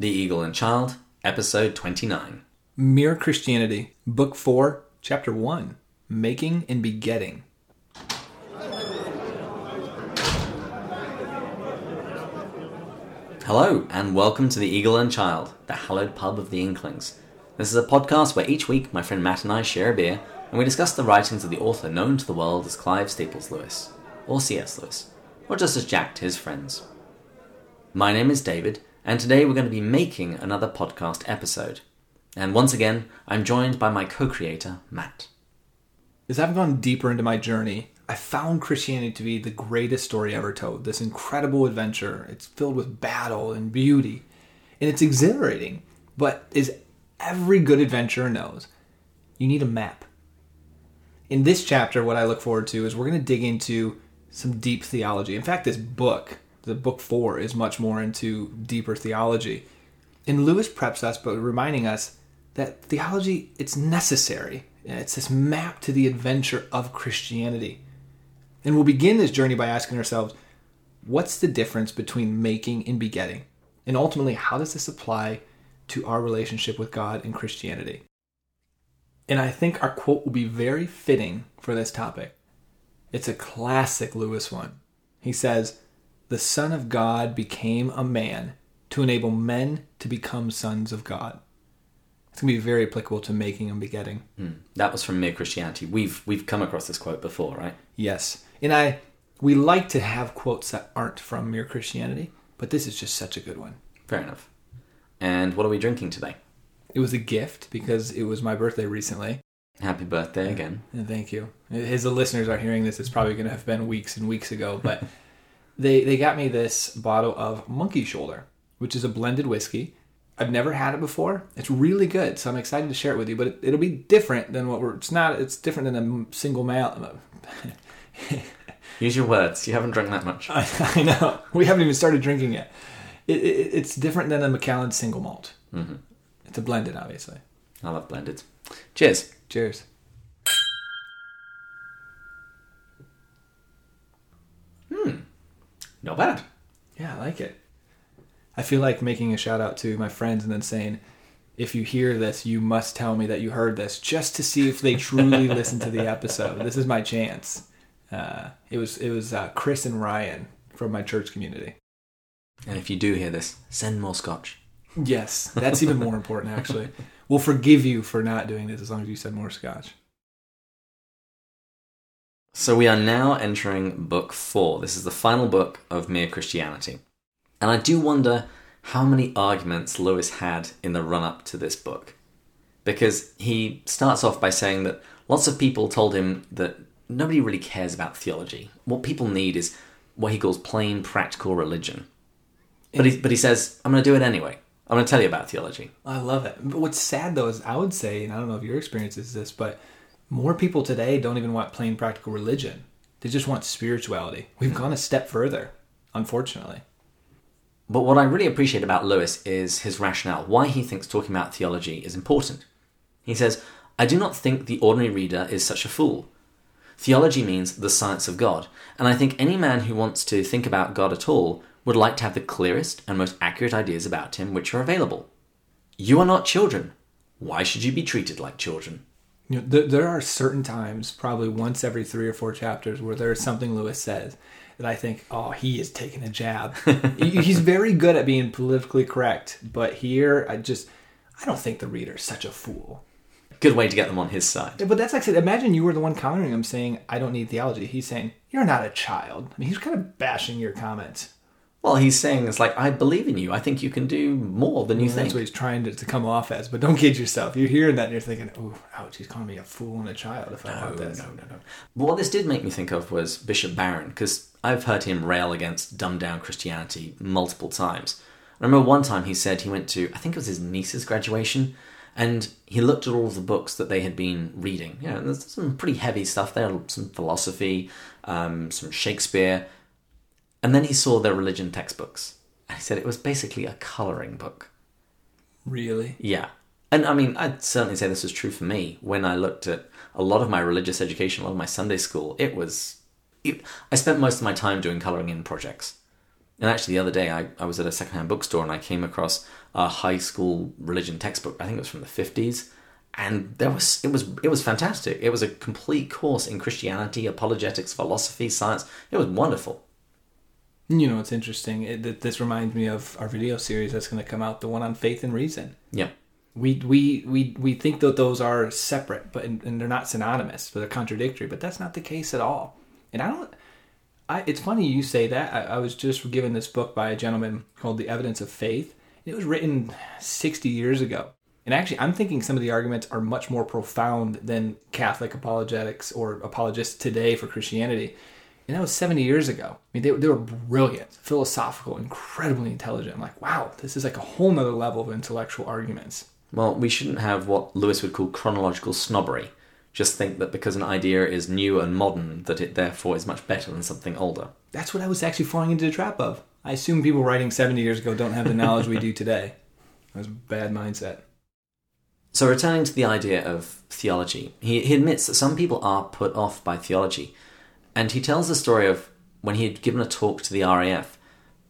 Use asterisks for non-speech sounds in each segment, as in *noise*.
The Eagle and Child, Episode 29. Mere Christianity, Book 4, Chapter 1 Making and Begetting. Hello, and welcome to The Eagle and Child, the hallowed pub of the Inklings. This is a podcast where each week my friend Matt and I share a beer and we discuss the writings of the author known to the world as Clive Staples Lewis, or C.S. Lewis, or just as Jack to his friends. My name is David, and today we're going to be making another podcast episode. And once again, I'm joined by my co creator, Matt. As I've gone deeper into my journey, I found Christianity to be the greatest story ever told. This incredible adventure. It's filled with battle and beauty, and it's exhilarating. But as every good adventurer knows, you need a map. In this chapter, what I look forward to is we're going to dig into some deep theology. In fact, this book the book four is much more into deeper theology. And Lewis preps us by reminding us that theology it's necessary. It's this map to the adventure of Christianity. And we'll begin this journey by asking ourselves, what's the difference between making and begetting? And ultimately, how does this apply to our relationship with God and Christianity? And I think our quote will be very fitting for this topic. It's a classic Lewis one. He says, the Son of God became a man to enable men to become sons of God. It's going to be very applicable to making and begetting. Mm, that was from Mere Christianity. We've we've come across this quote before, right? Yes, and I we like to have quotes that aren't from Mere Christianity, but this is just such a good one. Fair enough. And what are we drinking today? It was a gift because it was my birthday recently. Happy birthday again. Thank you. As the listeners are hearing this, it's probably going to have been weeks and weeks ago, but *laughs* they they got me this bottle of Monkey Shoulder, which is a blended whiskey. I've never had it before. It's really good, so I'm excited to share it with you. But it, will be different than what we're. It's not. It's different than a single malt. *laughs* Use your words. You haven't drunk that much. *laughs* I, I know. We haven't even started drinking yet. It, it, it's different than a Macallan single malt. Mm-hmm. It's a blended, obviously. I love blended. Cheers. Cheers. Not bad. Yeah, I like it. I feel like making a shout out to my friends and then saying, if you hear this, you must tell me that you heard this, just to see if they truly *laughs* listened to the episode. This is my chance. Uh, it was it was uh, Chris and Ryan from my church community. And if you do hear this, send more scotch. Yes, that's even more important. Actually, *laughs* we'll forgive you for not doing this as long as you send more scotch. So we are now entering book four. This is the final book of Mere Christianity. And I do wonder how many arguments Lewis had in the run up to this book. Because he starts off by saying that lots of people told him that nobody really cares about theology. What people need is what he calls plain practical religion. But he, but he says, I'm going to do it anyway. I'm going to tell you about theology. I love it. But what's sad though is I would say, and I don't know if your experience is this, but more people today don't even want plain practical religion. They just want spirituality. We've hmm. gone a step further, unfortunately. But what I really appreciate about Lewis is his rationale, why he thinks talking about theology is important. He says, I do not think the ordinary reader is such a fool. Theology means the science of God, and I think any man who wants to think about God at all would like to have the clearest and most accurate ideas about him which are available. You are not children. Why should you be treated like children? You know, th- there are certain times, probably once every three or four chapters, where there's something Lewis says that I think, oh, he is taking a jab. *laughs* He's very good at being politically correct, but here, I just, I don't think the reader is such a fool. Good way to get them on his side. But that's like, imagine you were the one countering him saying, I don't need theology. He's saying, you're not a child. I mean, he's kind of bashing your comments. Well, he's saying it's like I believe in you. I think you can do more than you well, think. That's what he's trying to, to, come off as. But don't kid yourself. You're hearing that and you're thinking, "Oh, ouch! He's calling me a fool and a child." If I no, want this, no, no, no. But what this did make me think of was Bishop Barron because I've heard him rail against dumbed down Christianity multiple times. I remember one time he said he went to I think it was his niece's graduation, and he looked at all of the books that they had been reading. You know, there's some pretty heavy stuff there, some philosophy, um, some Shakespeare, and then he saw their religion textbooks And he said it was basically a colouring book. Really? Yeah. And I mean, I'd certainly say this was true for me. When I looked at a lot of my religious education, a lot of my Sunday school, it was. It, I spent most of my time doing colouring in projects. And actually, the other day, I, I was at a secondhand bookstore and I came across a high school religion textbook. I think it was from the 50s. And there was it was it was fantastic. It was a complete course in Christianity, apologetics, philosophy, science. It was wonderful. You know, it's interesting. It, that this reminds me of our video series that's going to come out, the one on faith and reason. Yeah. We we we we think that those are separate, but and they're not synonymous, but they're contradictory. But that's not the case at all. And I don't. I, it's funny you say that. I, I was just given this book by a gentleman called The Evidence of Faith. It was written 60 years ago. And actually, I'm thinking some of the arguments are much more profound than Catholic apologetics or apologists today for Christianity. And that was 70 years ago. I mean, they, they were brilliant, philosophical, incredibly intelligent. I'm like, wow, this is like a whole nother level of intellectual arguments. Well, we shouldn't have what Lewis would call chronological snobbery. Just think that because an idea is new and modern, that it therefore is much better than something older. That's what I was actually falling into the trap of. I assume people writing 70 years ago don't have the knowledge we do today. *laughs* That was a bad mindset. So, returning to the idea of theology, he, he admits that some people are put off by theology. And he tells the story of when he had given a talk to the RAF,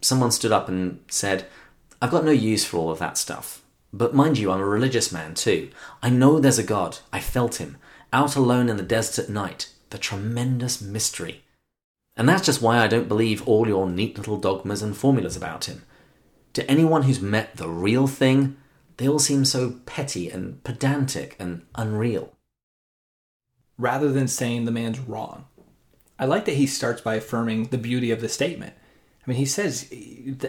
someone stood up and said, I've got no use for all of that stuff. But mind you, I'm a religious man too. I know there's a God. I felt him out alone in the desert at night, the tremendous mystery. And that's just why I don't believe all your neat little dogmas and formulas about him. To anyone who's met the real thing, they all seem so petty and pedantic and unreal. Rather than saying the man's wrong, I like that he starts by affirming the beauty of the statement. I mean, he says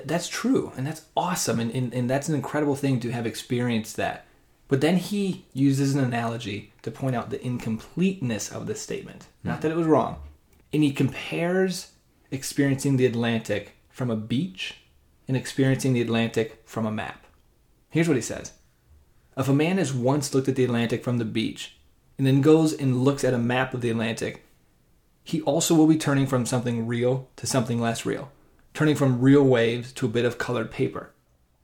that's true and that's awesome, and, and, and that's an incredible thing to have experienced that. But then he uses an analogy to point out the incompleteness of the statement. Not hmm. that it was wrong. And he compares experiencing the Atlantic from a beach and experiencing the Atlantic from a map. Here's what he says If a man has once looked at the Atlantic from the beach and then goes and looks at a map of the Atlantic, he also will be turning from something real to something less real, turning from real waves to a bit of colored paper.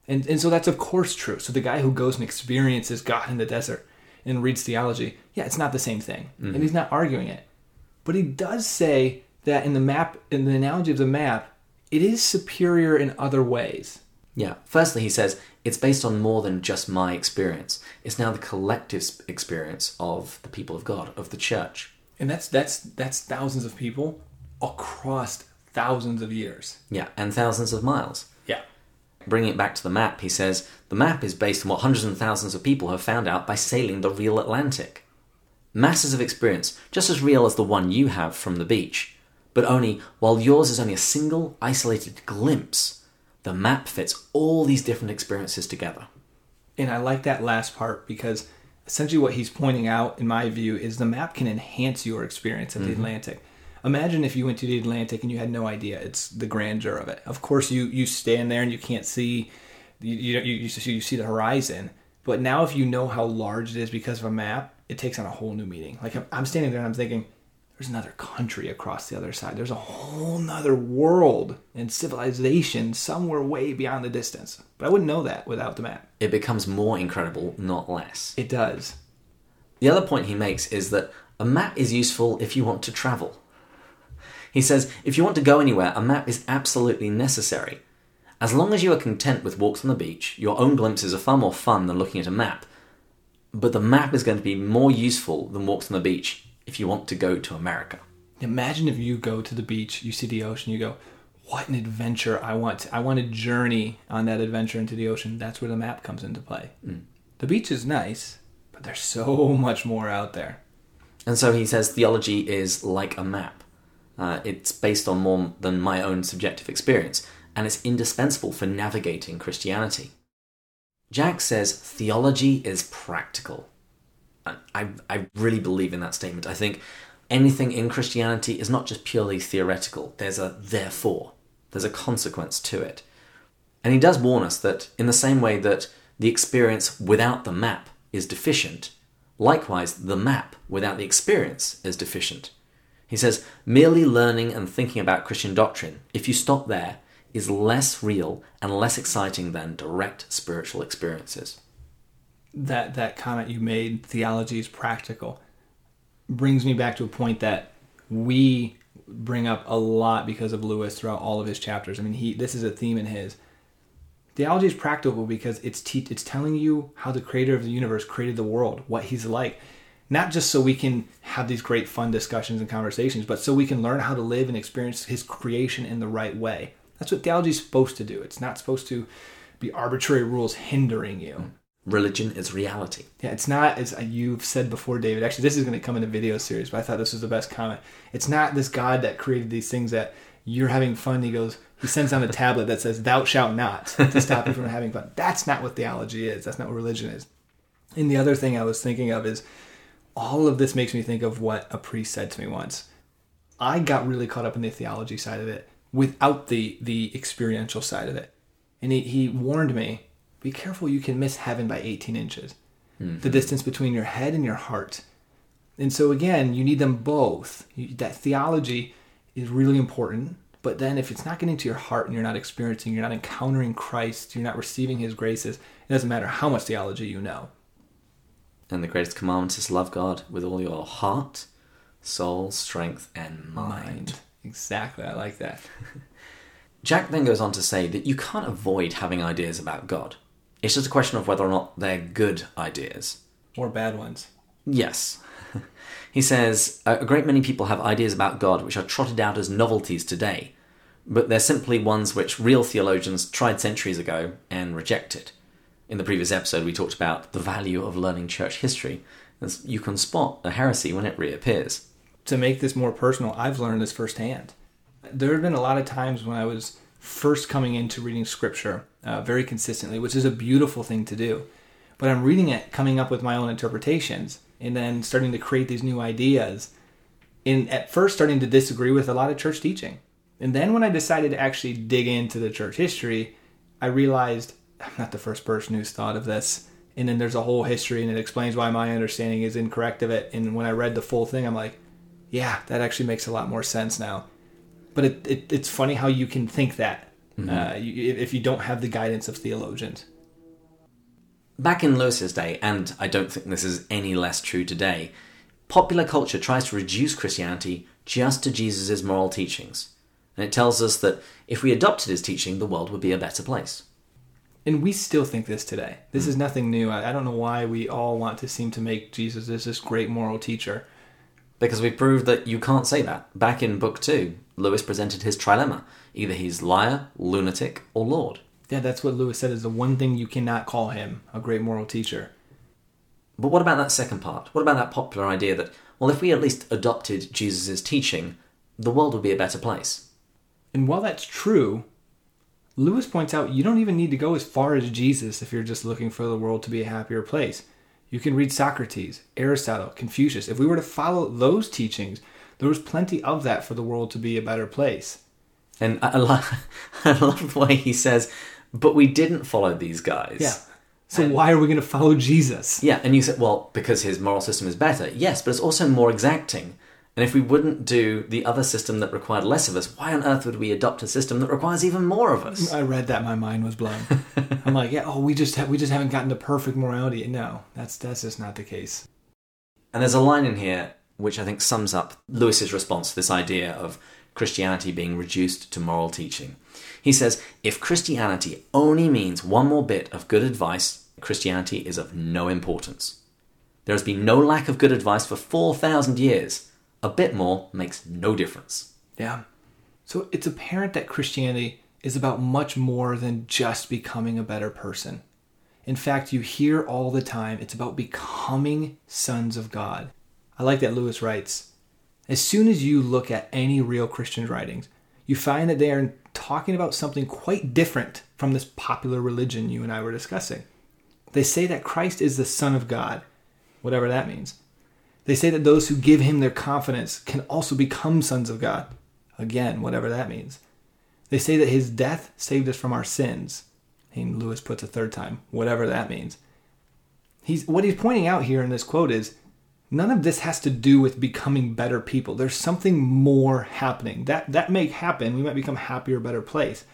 And, and so that's of course true. So the guy who goes and experiences God in the desert and reads theology, yeah, it's not the same thing. Mm-hmm. And he's not arguing it. But he does say that in the map, in the analogy of the map, it is superior in other ways. Yeah. Firstly, he says it's based on more than just my experience. It's now the collective experience of the people of God, of the church. And that's that's that's thousands of people across thousands of years. Yeah, and thousands of miles. Yeah. Bringing it back to the map, he says the map is based on what hundreds and thousands of people have found out by sailing the real Atlantic. Masses of experience, just as real as the one you have from the beach, but only while yours is only a single, isolated glimpse, the map fits all these different experiences together. And I like that last part because essentially what he's pointing out, in my view, is the map can enhance your experience of the mm-hmm. Atlantic. Imagine if you went to the Atlantic and you had no idea it's the grandeur of it. Of course, you you stand there and you can't see, you you you, you see the horizon. But now, if you know how large it is because of a map, it takes on a whole new meaning. Like I'm standing there and I'm thinking, there's another country across the other side. There's a whole nother world and civilization somewhere way beyond the distance. But I wouldn't know that without the map. It becomes more incredible, not less. It does. The other point he makes is that a map is useful if you want to travel. He says, if you want to go anywhere, a map is absolutely necessary. As long as you are content with walks on the beach, your own glimpses are far more fun than looking at a map. But the map is going to be more useful than walks on the beach if you want to go to America. Imagine if you go to the beach, you see the ocean, you go, what an adventure I want. To, I want to journey on that adventure into the ocean. That's where the map comes into play. Mm. The beach is nice, but there's so *laughs* much more out there. And so he says theology is like a map. Uh, it's based on more than my own subjective experience, and it's indispensable for navigating Christianity. Jack says theology is practical. I, I really believe in that statement. I think anything in Christianity is not just purely theoretical, there's a therefore, there's a consequence to it. And he does warn us that, in the same way that the experience without the map is deficient, likewise, the map without the experience is deficient. He says, merely learning and thinking about Christian doctrine, if you stop there, is less real and less exciting than direct spiritual experiences. That that comment you made, theology is practical, brings me back to a point that we bring up a lot because of Lewis throughout all of his chapters. I mean, he this is a theme in his Theology is practical because it's te- it's telling you how the creator of the universe created the world, what he's like. Not just so we can have these great fun discussions and conversations, but so we can learn how to live and experience his creation in the right way. That's what theology is supposed to do. It's not supposed to be arbitrary rules hindering you. Religion is reality. Yeah, it's not as uh, you've said before, David. Actually, this is going to come in a video series, but I thought this was the best comment. It's not this God that created these things that you're having fun. He goes, he sends down a *laughs* tablet that says, "Thou shalt not," to stop you from having fun. That's not what theology is. That's not what religion is. And the other thing I was thinking of is, all of this makes me think of what a priest said to me once. I got really caught up in the theology side of it without the the experiential side of it, and he, he warned me be careful you can miss heaven by 18 inches. Mm-hmm. the distance between your head and your heart. And so again you need them both. That theology is really important but then if it's not getting to your heart and you're not experiencing you're not encountering christ you're not receiving his graces it doesn't matter how much theology you know. And the greatest commandment is love god with all your heart soul strength and mind, mind. exactly. I like that. *laughs* Jack then goes on to say that you can't avoid having ideas about god it's just a question of whether or not they're good ideas. Or bad ones. Yes. *laughs* he says a great many people have ideas about God which are trotted out as novelties today, but they're simply ones which real theologians tried centuries ago and rejected. In the previous episode, we talked about the value of learning church history, as you can spot a heresy when it reappears. To make this more personal, I've learned this firsthand. There have been a lot of times when I was first coming into reading scripture uh, very consistently, which is a beautiful thing to do. But I'm reading it, coming up with my own interpretations, and then starting to create these new ideas. And at first, starting to disagree with a lot of church teaching. And then when I decided to actually dig into the church history, I realized I'm not the first person who's thought of this. And then there's a whole history, and it explains why my understanding is incorrect of it. And when I read the full thing, I'm like, yeah, that actually makes a lot more sense now. But it, it it's funny how you can think that mm-hmm. uh, if you don't have the guidance of theologians. Back in Lewis's day, and I don't think this is any less true today, popular culture tries to reduce Christianity just to Jesus' moral teachings. And it tells us that if we adopted his teaching, the world would be a better place. And we still think this today. This mm. is nothing new. I, I, don't know why we all want to seem to make Jesus as this great moral teacher. Because we proved that you can't say that. Back in Book 2, Lewis presented his trilemma. Either he's liar, lunatic, or Lord. Yeah, that's what Lewis said is the one thing you cannot call him a great moral teacher. But what about that second part? What about that popular idea that, well, if we at least adopted Jesus' teaching, the world would be a better place? And while that's true, Lewis points out you don't even need to go as far as Jesus if you're just looking for the world to be a happier place. You can read Socrates, Aristotle, Confucius. If we were to follow those teachings, there was plenty of that for the world to be a better place. And I love, *laughs* I love the way he says, but we didn't follow these guys. Yeah. So and, why are we going to follow Jesus? Yeah, and you said, well, because his moral system is better. Yes, but it's also more exacting. And if we wouldn't do the other system that required less of us, why on earth would we adopt a system that requires even more of us? I read that, my mind was blown. *laughs* I'm like, yeah, oh, we just have, we just haven't gotten to perfect morality. No, that's that's just not the case. And there's a line in here which I think sums up Lewis's response to this idea of Christianity being reduced to moral teaching. He says, if Christianity only means one more bit of good advice, Christianity is of no importance. There has been no lack of good advice for 4,000 years. A bit more makes no difference. Yeah. So it's apparent that Christianity is about much more than just becoming a better person. In fact, you hear all the time it's about becoming sons of God. I like that Lewis writes As soon as you look at any real Christian writings, you find that they are talking about something quite different from this popular religion you and I were discussing. They say that Christ is the Son of God, whatever that means. They say that those who give him their confidence can also become sons of God, again, whatever that means. They say that his death saved us from our sins. And Lewis puts a third time, whatever that means. He's what he's pointing out here in this quote is none of this has to do with becoming better people. There's something more happening. That that may happen. We might become happier, better place.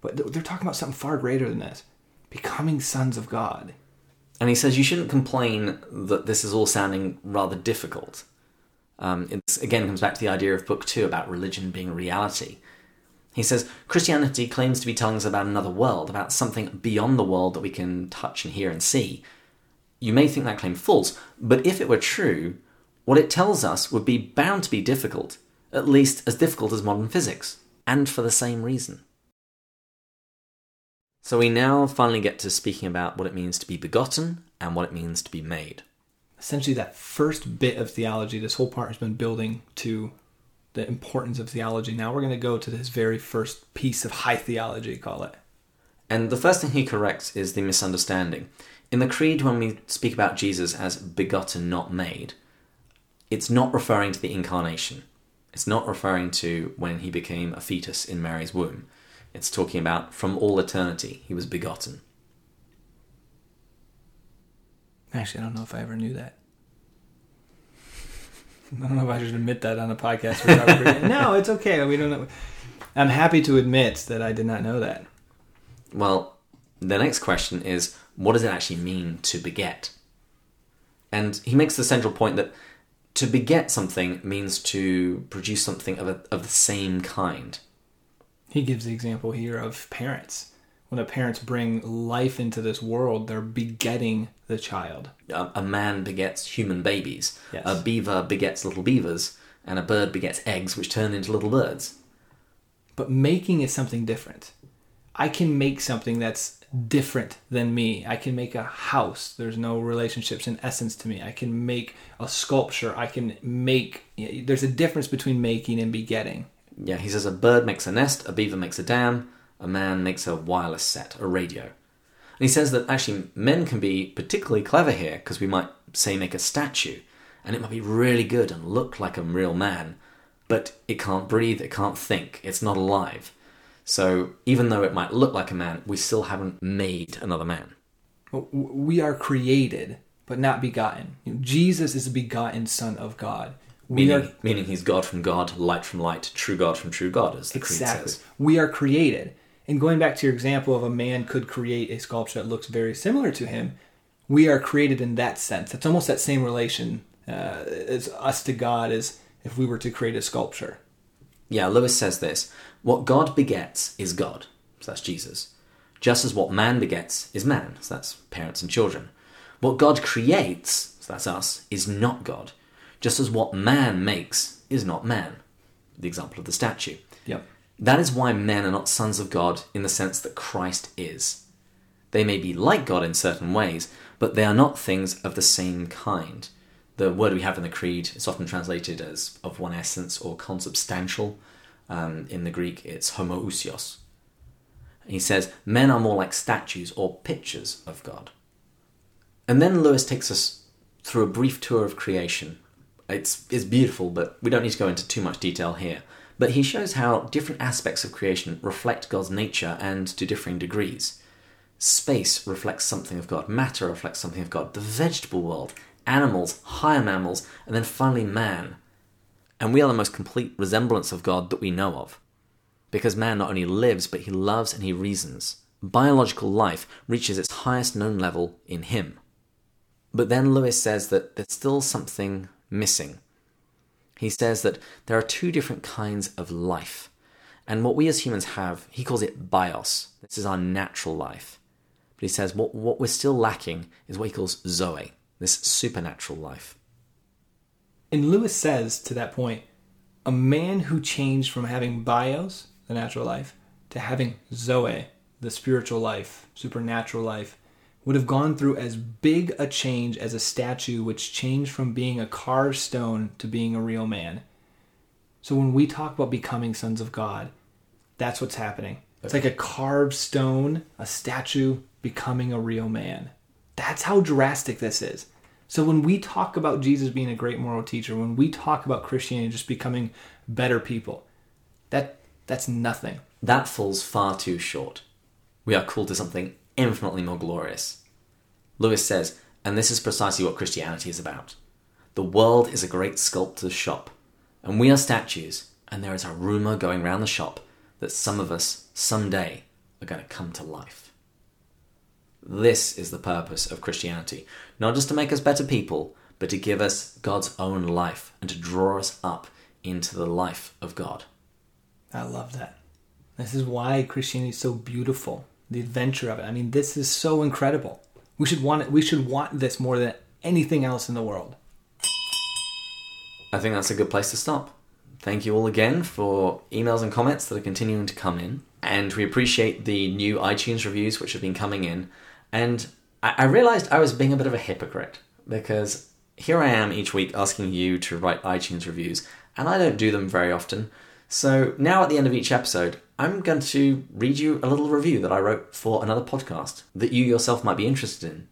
But they're talking about something far greater than this. Becoming sons of God. And he says you shouldn't complain that this is all sounding rather difficult. Um, it again comes back to the idea of book two about religion being reality. He says Christianity claims to be telling us about another world, about something beyond the world that we can touch and hear and see. You may think that claim false, but if it were true, what it tells us would be bound to be difficult, at least as difficult as modern physics, and for the same reason. So we now finally get to speaking about what it means to be begotten and what it means to be made. Essentially, that first bit of theology, this whole part has been building to the importance of theology. Now we're going to go to this very first piece of high theology, call it. And the first thing he corrects is the misunderstanding. In the Creed, when we speak about Jesus as begotten, not made, it's not referring to the incarnation. It's not referring to when he became a fetus in Mary's womb. It's talking about from all eternity, he was begotten. Actually, I don't know if I ever knew that. I don't know if I should admit that on a podcast. *laughs* no, it's okay. We don't know. I'm happy to admit that I did not know that. Well, the next question is what does it actually mean to beget? And he makes the central point that to beget something means to produce something of, a, of the same kind. He gives the example here of parents. When the parents bring life into this world, they're begetting the child. A, a man begets human babies. Yes. A beaver begets little beavers. And a bird begets eggs which turn into little birds. But making is something different. I can make something that's different than me. I can make a house. There's no relationships in essence to me. I can make a sculpture. I can make. There's a difference between making and begetting. Yeah, he says a bird makes a nest, a beaver makes a dam, a man makes a wireless set, a radio. And he says that actually men can be particularly clever here because we might say make a statue and it might be really good and look like a real man, but it can't breathe, it can't think, it's not alive. So even though it might look like a man, we still haven't made another man. We are created, but not begotten. Jesus is the begotten Son of God. We Meaning, are meaning he's God from God, light from light, true God from true God, as the creed exactly. says. We are created. And going back to your example of a man could create a sculpture that looks very similar to him, we are created in that sense. It's almost that same relation uh, as us to God as if we were to create a sculpture. Yeah, Lewis says this What God begets is God, so that's Jesus. Just as what man begets is man, so that's parents and children. What God creates, so that's us, is not God. Just as what man makes is not man. The example of the statue. Yep. That is why men are not sons of God in the sense that Christ is. They may be like God in certain ways, but they are not things of the same kind. The word we have in the Creed is often translated as of one essence or consubstantial. Um, in the Greek, it's homoousios. He says, Men are more like statues or pictures of God. And then Lewis takes us through a brief tour of creation. It's, it's beautiful, but we don't need to go into too much detail here. But he shows how different aspects of creation reflect God's nature and to differing degrees. Space reflects something of God, matter reflects something of God, the vegetable world, animals, higher mammals, and then finally man. And we are the most complete resemblance of God that we know of. Because man not only lives, but he loves and he reasons. Biological life reaches its highest known level in him. But then Lewis says that there's still something missing. He says that there are two different kinds of life. And what we as humans have, he calls it bios. This is our natural life. But he says what, what we're still lacking is what he calls zoe, this supernatural life. And Lewis says to that point, a man who changed from having bios, the natural life, to having zoe, the spiritual life, supernatural life, would have gone through as big a change as a statue which changed from being a carved stone to being a real man. So when we talk about becoming sons of God, that's what's happening. It's like a carved stone, a statue becoming a real man. That's how drastic this is. So when we talk about Jesus being a great moral teacher, when we talk about Christianity just becoming better people, that that's nothing. That falls far too short. We are called to something infinitely more glorious. Lewis says, and this is precisely what Christianity is about. The world is a great sculptor's shop, and we are statues, and there is a rumour going round the shop that some of us, someday, are going to come to life. This is the purpose of Christianity, not just to make us better people, but to give us God's own life and to draw us up into the life of God. I love that. This is why Christianity is so beautiful. The adventure of it. I mean, this is so incredible. We should want it. We should want this more than anything else in the world. I think that's a good place to stop. Thank you all again for emails and comments that are continuing to come in. And we appreciate the new iTunes reviews which have been coming in. And I, I realized I was being a bit of a hypocrite because here I am each week asking you to write iTunes reviews, and I don't do them very often. So now at the end of each episode, I'm going to read you a little review that I wrote for another podcast that you yourself might be interested in.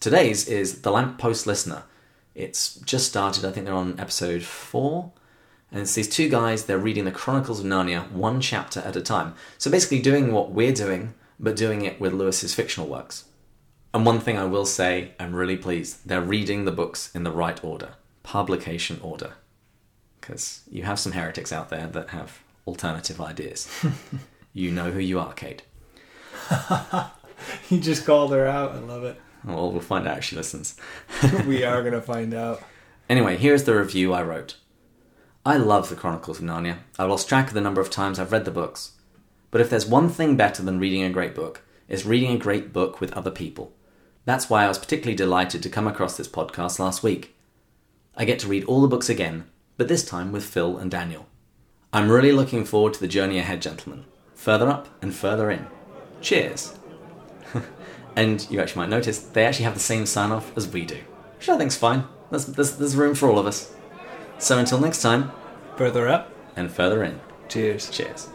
Today's is The Lamppost Listener. It's just started, I think they're on episode four. And it's these two guys, they're reading the Chronicles of Narnia one chapter at a time. So basically doing what we're doing, but doing it with Lewis's fictional works. And one thing I will say, I'm really pleased, they're reading the books in the right order, publication order. Because you have some heretics out there that have alternative ideas. *laughs* you know who you are, Kate. *laughs* You just called her out. I love it. Well, we'll find out if she listens. *laughs* we are going to find out. Anyway, here's the review I wrote. I love the Chronicles of Narnia. I've lost track of the number of times I've read the books. But if there's one thing better than reading a great book, it's reading a great book with other people. That's why I was particularly delighted to come across this podcast last week. I get to read all the books again, but this time with Phil and Daniel. I'm really looking forward to the journey ahead, gentlemen. Further up and further in. Cheers! *laughs* and you actually might notice they actually have the same sign off as we do, which I think's fine. There's, there's, there's room for all of us. So until next time, Further up. and further in. Cheers. Cheers.